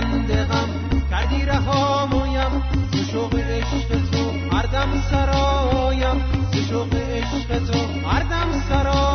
بنده غم کردی رهامویم ز شوق عشق تو هردم سرایم ز شوق عشق تو هردم سرایم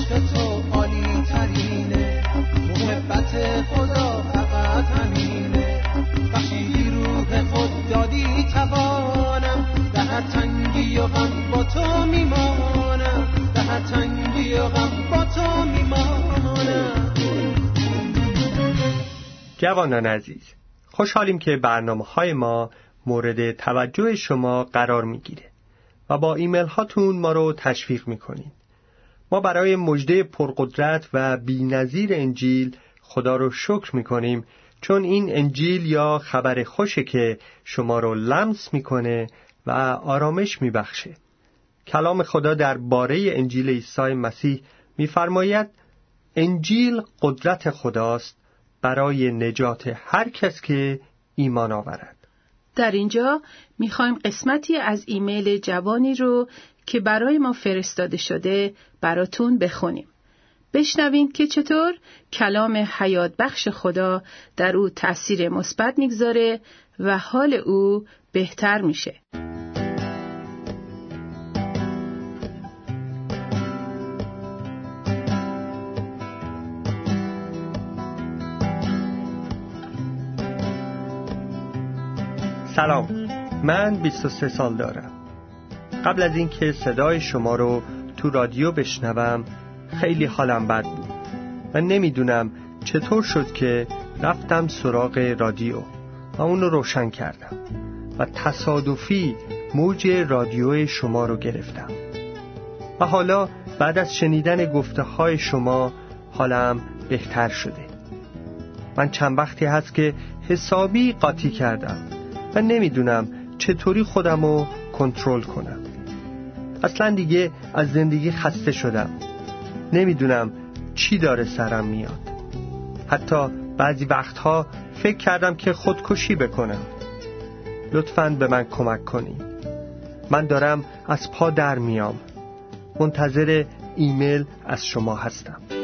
عشق تو عالی ترینه محبت خدا فقط همینه. بخشیدی روح خود دادی توانم. به هر تنگی و غم با تو میمانم. به هر تنگی و غم با تو میمانم. جوانان عزیز خوشحالیم که برنامه های ما مورد توجه شما قرار می‌گیره و با ایمیل هاتون ما رو تشویق می‌کنین ما برای مجده پرقدرت و بینظیر انجیل خدا رو شکر می‌کنیم چون این انجیل یا خبر خوشه که شما رو لمس می‌کنه و آرامش میبخشه. کلام خدا در باره انجیل عیسی مسیح میفرماید انجیل قدرت خداست برای نجات هر کس که ایمان آورد. در اینجا می‌خوایم قسمتی از ایمیل جوانی رو که برای ما فرستاده شده براتون بخونیم. بشنوین که چطور کلام حیات بخش خدا در او تأثیر مثبت می‌گذاره و حال او بهتر میشه. سلام. من 23 سال دارم. قبل از اینکه صدای شما رو تو رادیو بشنوم خیلی حالم بد بود و نمی‌دونم چطور شد که رفتم سراغ رادیو و اونو روشن کردم و تصادفی موج رادیو شما رو گرفتم. و حالا بعد از شنیدن گفته های شما حالم بهتر شده. من چند وقتی هست که حسابی قاطی کردم. و نمی‌دونم چطوری خودم رو کنترل کنم. اصلا دیگه از زندگی خسته شدم. نمی‌دونم چی داره سرم میاد. حتی بعضی وقتها فکر کردم که خودکشی بکنم. لطفا به من کمک کنید من دارم از پا در میام. منتظر ایمیل از شما هستم.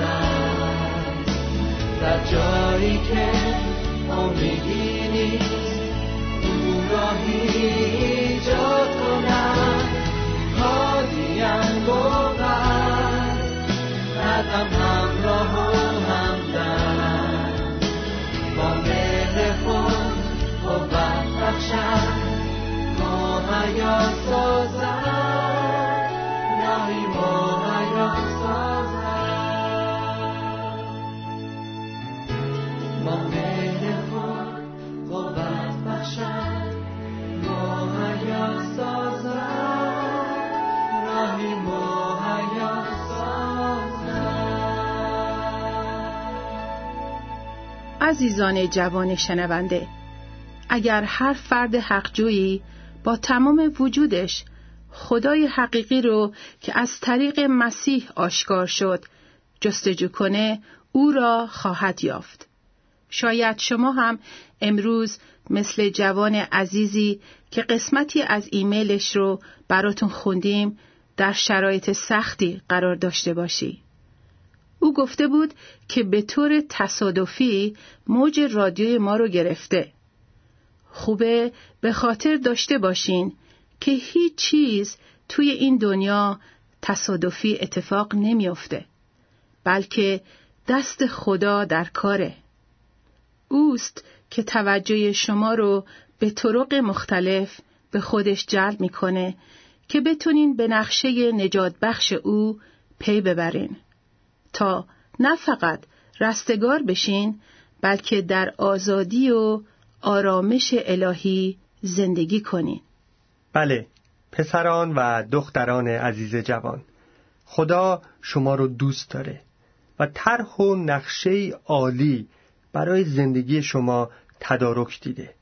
نیست در جایی که امیدی نیست او راهی ایجاد کند هادیم بود قدم همراه و همدم. با مهر خود قوت بخشد ما حیات عزیزان جوان شنونده اگر هر فرد حقجویی با تمام وجودش خدای حقیقی رو که از طریق مسیح آشکار شد جستجو کنه او را خواهد یافت شاید شما هم امروز مثل جوان عزیزی که قسمتی از ایمیلش رو براتون خوندیم در شرایط سختی قرار داشته باشی. او گفته بود که به طور تصادفی موج رادیوی ما رو گرفته. خوبه به خاطر داشته باشین که هیچ چیز توی این دنیا تصادفی اتفاق نمیافته بلکه دست خدا در کاره. اوست که توجه شما رو به طرق مختلف به خودش جلب می‌کنه که بتونین به نقشه نجات بخش او پی ببرین تا نه فقط رستگار بشین بلکه در آزادی و آرامش الهی زندگی کنین. بله پسران و دختران عزیز جوان خدا شما رو دوست داره و طرح و نقشه عالی برای زندگی شما تدارک دیده.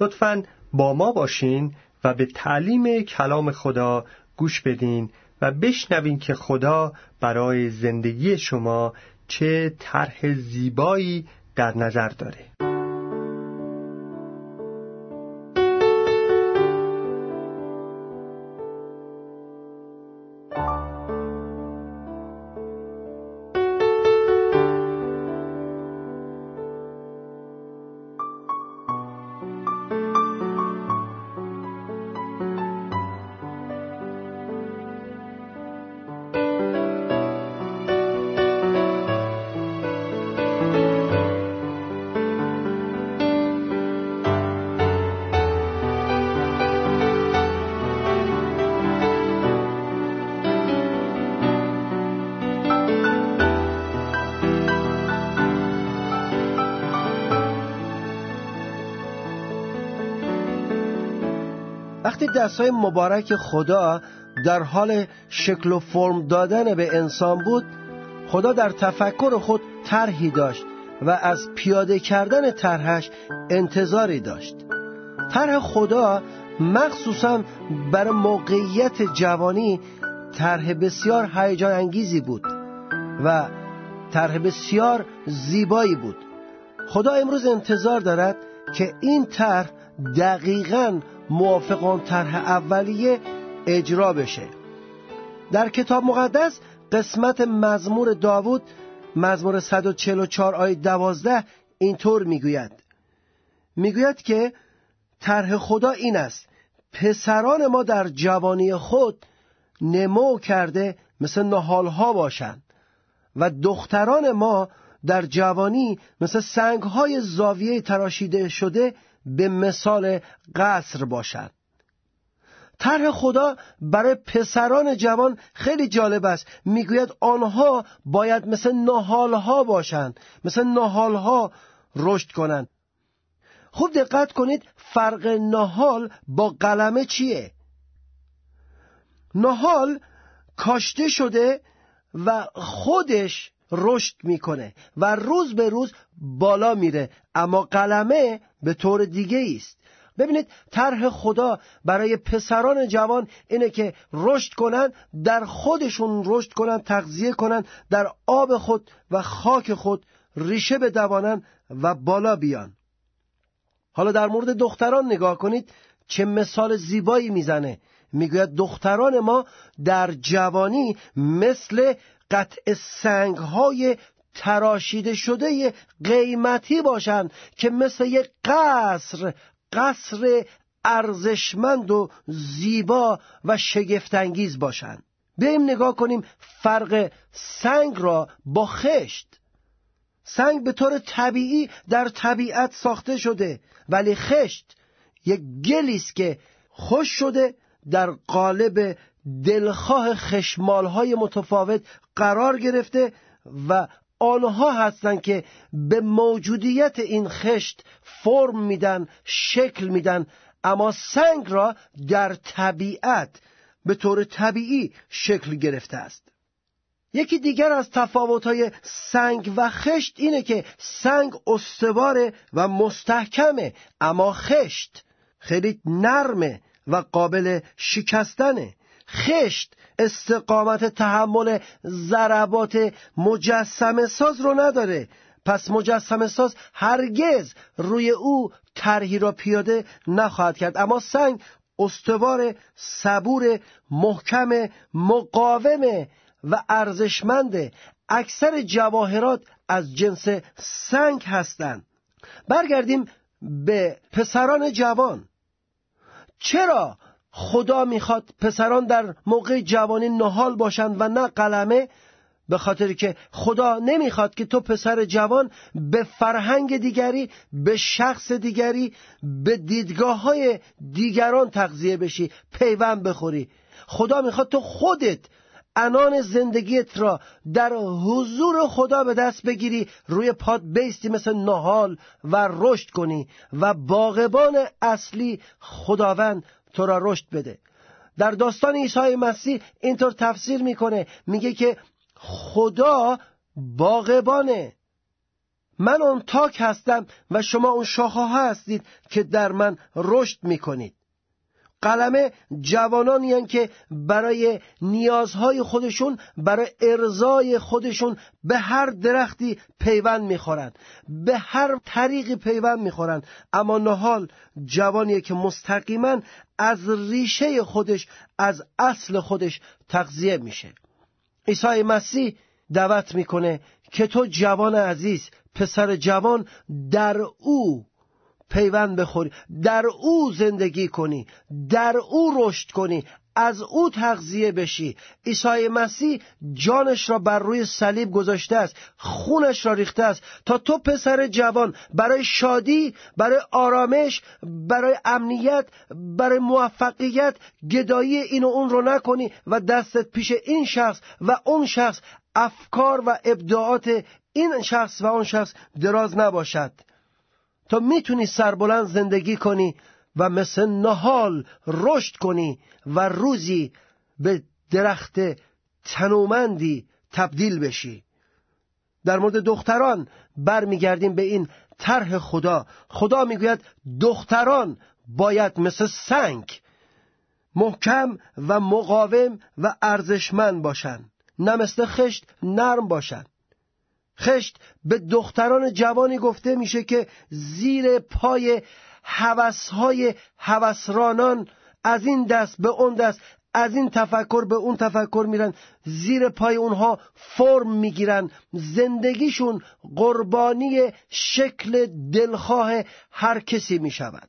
لطفا با ما باشین و به تعلیم کلام خدا گوش بدین و بشنوین که خدا برای زندگی شما چه طرح زیبایی در نظر داره. دستای مبارک خدا در حال شکل و فرم دادن به انسان بود خدا در تفکر خود طرحی داشت و از پیاده کردن طرحش انتظاری داشت. طرح خدا مخصوصا بر موقعیت جوانی طرح بسیار هیجان انگیزی بود و طرح بسیار زیبایی بود. خدا امروز انتظار دارد که این طرح دقیقا موافق آن طرح اولیه اجرا بشه. در کتاب مقدس قسمت مزمور داوود مزمور 144 آیه 12 اینطور می‌گوید. می‌گوید که طرح خدا این است. پسران ما در جوانی خود نمو کرده مثل نهالها باشند و دختران ما در جوانی مثل سنگهای زاویه تراشیده شده به مثال قصر باشد. طرح خدا برای پسران جوان خیلی جالب است. می‌گوید آنها باید مثل نهالها باشند مثل نهالها رشد کنند. خوب دقت کنید فرق نهال با قلمه چیه؟ نهال کاشته شده و خودش رشد می‌کنه و روز به روز بالا میره اما قلمه به طور دیگه است. ببینید طرح خدا برای پسران جوان اینه که رشد کنن در خودشون رشد کنن تغذیه کنن در آب خود و خاک خود ریشه بدوانن و بالا بیان. حالا در مورد دختران نگاه کنید چه مثال زیبایی می‌زنه. می‌گوید دختران ما در جوانی مثل قطع سنگ های تراشیده شده قیمتی باشند که مثل یک قصر قصر ارزشمند و زیبا و شگفتانگیز باشند. بیایم نگاه کنیم فرق سنگ را با خشت. سنگ به طور طبیعی در طبیعت ساخته شده ولی خشت یک گلی است که خوش شده در قالب دلخواه خشمالهای متفاوت قرار گرفته و آنها هستند که به موجودیت این خشت فرم میدن شکل میدن اما سنگ را در طبیعت به طور طبیعی شکل گرفته است. یکی دیگر از تفاوت‌های سنگ و خشت اینه که سنگ استواره و مستحکمه اما خشت خیلی نرمه. و قابل شکستنه خشت استقامت تحمل ضربات مجسم ساز رو نداره. پس مجسم ساز هرگز روی او طرحی را پیاده نخواهد کرد. اما سنگ استوار صبور محکم مقاوم و ارزشمنده اکثر جواهرات از جنس سنگ هستند. برگردیم به پسران جوان. چرا خدا می‌خواد پسران در موقع جوانی نهال باشند و نه قلمه؟ به خاطر که خدا نمی‌خواد که تو پسر جوان به فرهنگ دیگری به شخص دیگری به دیدگاه های دیگران تغذیه بشی پیوند بخوری. خدا می‌خواد تو خودت انان زندگیت را در حضور خدا به دست بگیری روی پاد بیستی مثل نهال و رشد کنی و باغبان اصلی خداوند تو را رشد بده. در داستان عیسی مسیح اینطور تفسیر می‌کنه میگه که خدا باغبانه. من اون تاک هستم و شما اون شاخه هستید که در من رشد می‌کنید. قلمه جوانانی که برای نیازهای خودشون برای ارزای خودشون به هر درختی پیوند می‌خورن به هر طریقی پیوند می‌خورن اما نهال جوانیه که مستقیما از ریشه خودش از اصل خودش تغذیه میشه. عیسی مسیح دعوت می‌کنه که تو جوان عزیز پسر جوان در او پیوند بخوری. در او زندگی کنی. در او رشد کنی. از او تغذیه بشی. عیسی مسیح جانش را بر روی صلیب گذاشته است. خونش را ریخته است. تا تو پسر جوان برای شادی برای آرامش برای امنیت برای موفقیت گدایی این و اون رو نکنی و دستت پیش این شخص و اون شخص. افکار و ابداعات این شخص و اون شخص دراز نباشد. تا می‌تونی سربلند زندگی کنی و مثل نهال رشد کنی و روزی به درخت تنومندی تبدیل بشی. در مورد دختران برمیگردیم به این طرح خدا. خدا می‌گوید دختران باید مثل سنگ محکم و مقاوم و ارزشمند باشند نه مثل خشت نرم باشند خشت به دختران جوانی گفته میشه که زیر پای هوسهای هوسرانان از این دست به اون دست از این تفکر به اون تفکر میرن زیر پای اونها فرم می‌گیرن. زندگیشون قربانی شکل دلخواه هر کسی می‌شود.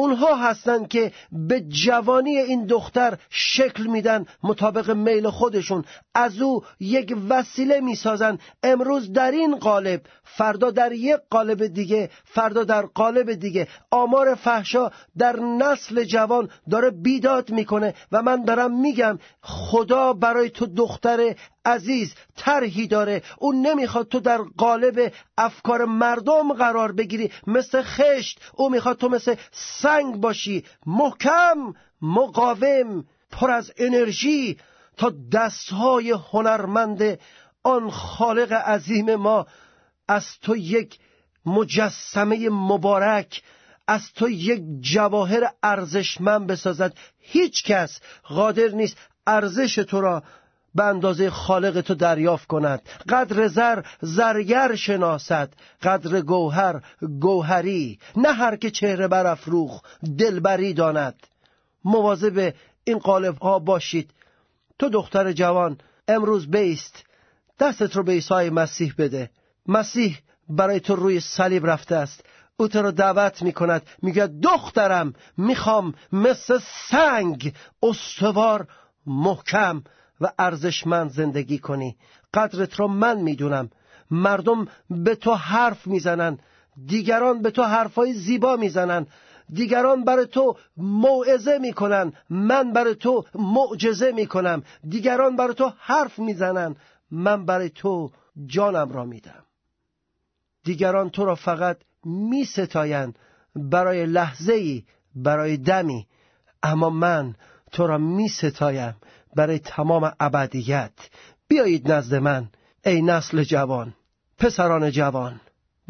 اونها هستند که به جوانی این دختر شکل میدن مطابق میل خودشون. از او یک وسیله می‌سازن. امروز در این قالب فردا در یک قالب دیگه فردا در قالب دیگه. آمار فحشا در نسل جوان داره بیداد می‌کنه و من دارم میگم خدا برای تو دختر عزیز طرحی داره. اون نمی‌خواد تو در قالب افکار مردم قرار بگیری مثل خشت. او می‌خواد تو مثل سنگ باشی. محکم مقاوم پر از انرژی. تا دستهای هنرمند آن خالق عظیم ما از تو یک مجسمه مبارک از تو یک جواهر ارزشمند بسازد. هیچ کس قادر نیست ارزش تو را به اندازه خالق تو دریافت کند. قدر زر زرگر شناسد. قدر گوهر گوهری. نه هر که چهره برافروخ دلبری داند. مواظب این قالب ها باشید. تو دختر جوان امروز بیست. دستت رو به عیسی مسیح بده. مسیح برای تو روی صلیب رفته است. او تو رو دعوت می کند میگه دخترم می‌خوام مثل سنگ استوار محکم. و ارزشمند زندگی کنی. قدرت را من می‌دونم. مردم به تو حرف می‌زنن. دیگران به تو حرفای زیبا می‌زنن. دیگران برای تو موعظه می‌کنن. من برای تو معجزه می‌کنم. دیگران برای تو حرف می‌زنن. من برای تو جانم را میدم. دیگران تو را فقط میستاین برای لحظه ای برای دمی. اما من تو را می ستایم برای تمام ابدیت. بیایید نزد من ای نسل جوان پسران جوان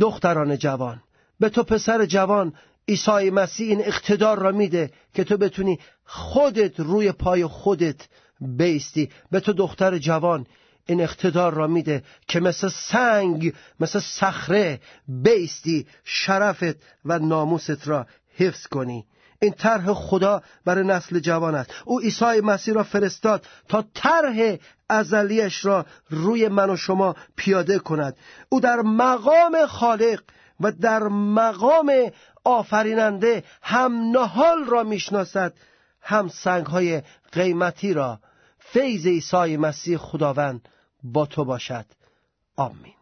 دختران جوان. به تو پسر جوان عیسی مسیح این اقتدار را میده که تو بتونی خودت روی پای خودت بیستی. به تو دختر جوان این اقتدار را میده که مثل سنگ مثل صخره بیستی شرفت و ناموست را حفظ کنی. این طرح خدا برای نسل جوان است. او عیسی مسیح را فرستاد تا طرح ازلیش را روی من و شما پیاده کند. او در مقام خالق و در مقام آفریننده هم نهال را می‌شناسد هم سنگ های قیمتی را. فیض عیسی مسیح خداوند با تو باشد. آمین.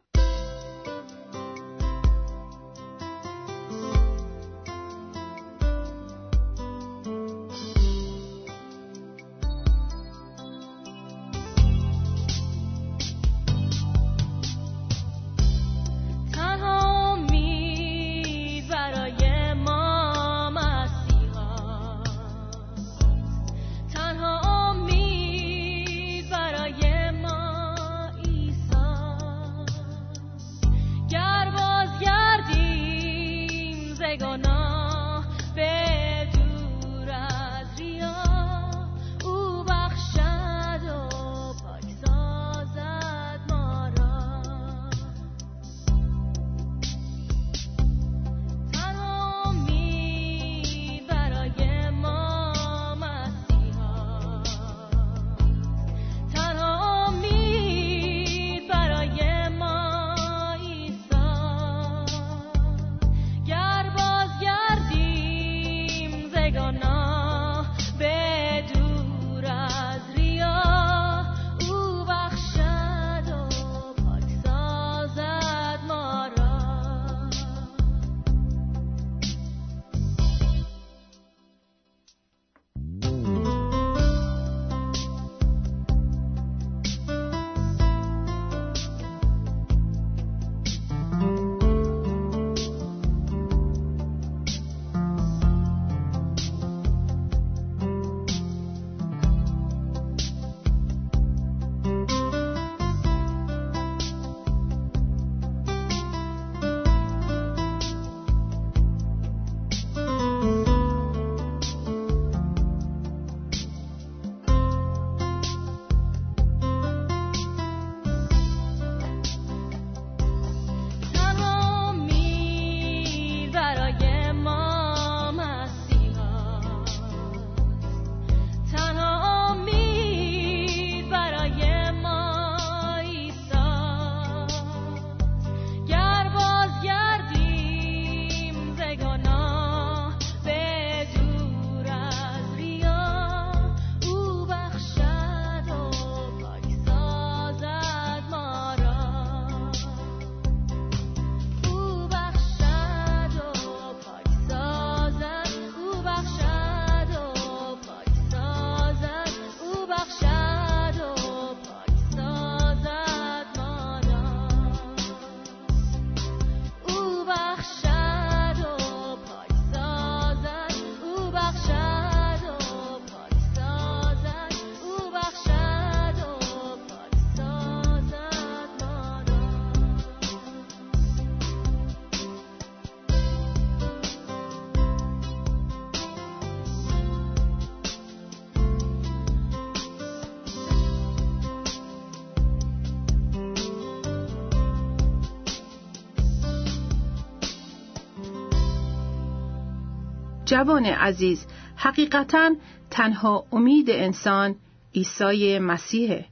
جوان عزیز حقیقتا تنها امید انسان عیسی مسیحه.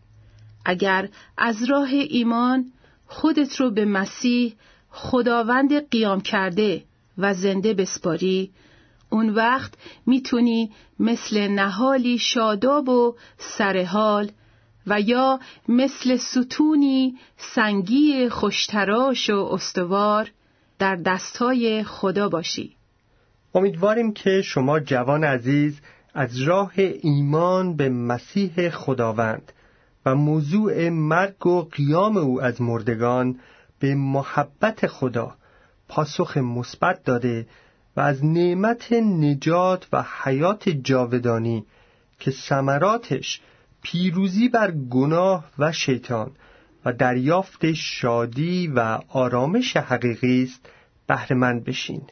اگر از راه ایمان خودت رو به مسیح خداوند قیام کرده و زنده بسپاری اون وقت می‌تونی مثل نهالی شاداب و سرحال و یا مثل ستونی سنگی خوشتراش و استوار در دستای خدا باشی. امیدواریم که شما جوان عزیز از راه ایمان به مسیح خداوند و موضوع مرگ و قیام او از مردگان به محبت خدا پاسخ مثبت داده و از نعمت نجات و حیات جاودانی که ثمراتش پیروزی بر گناه و شیطان و دریافت شادی و آرامش حقیقی است بهرهمند بشین.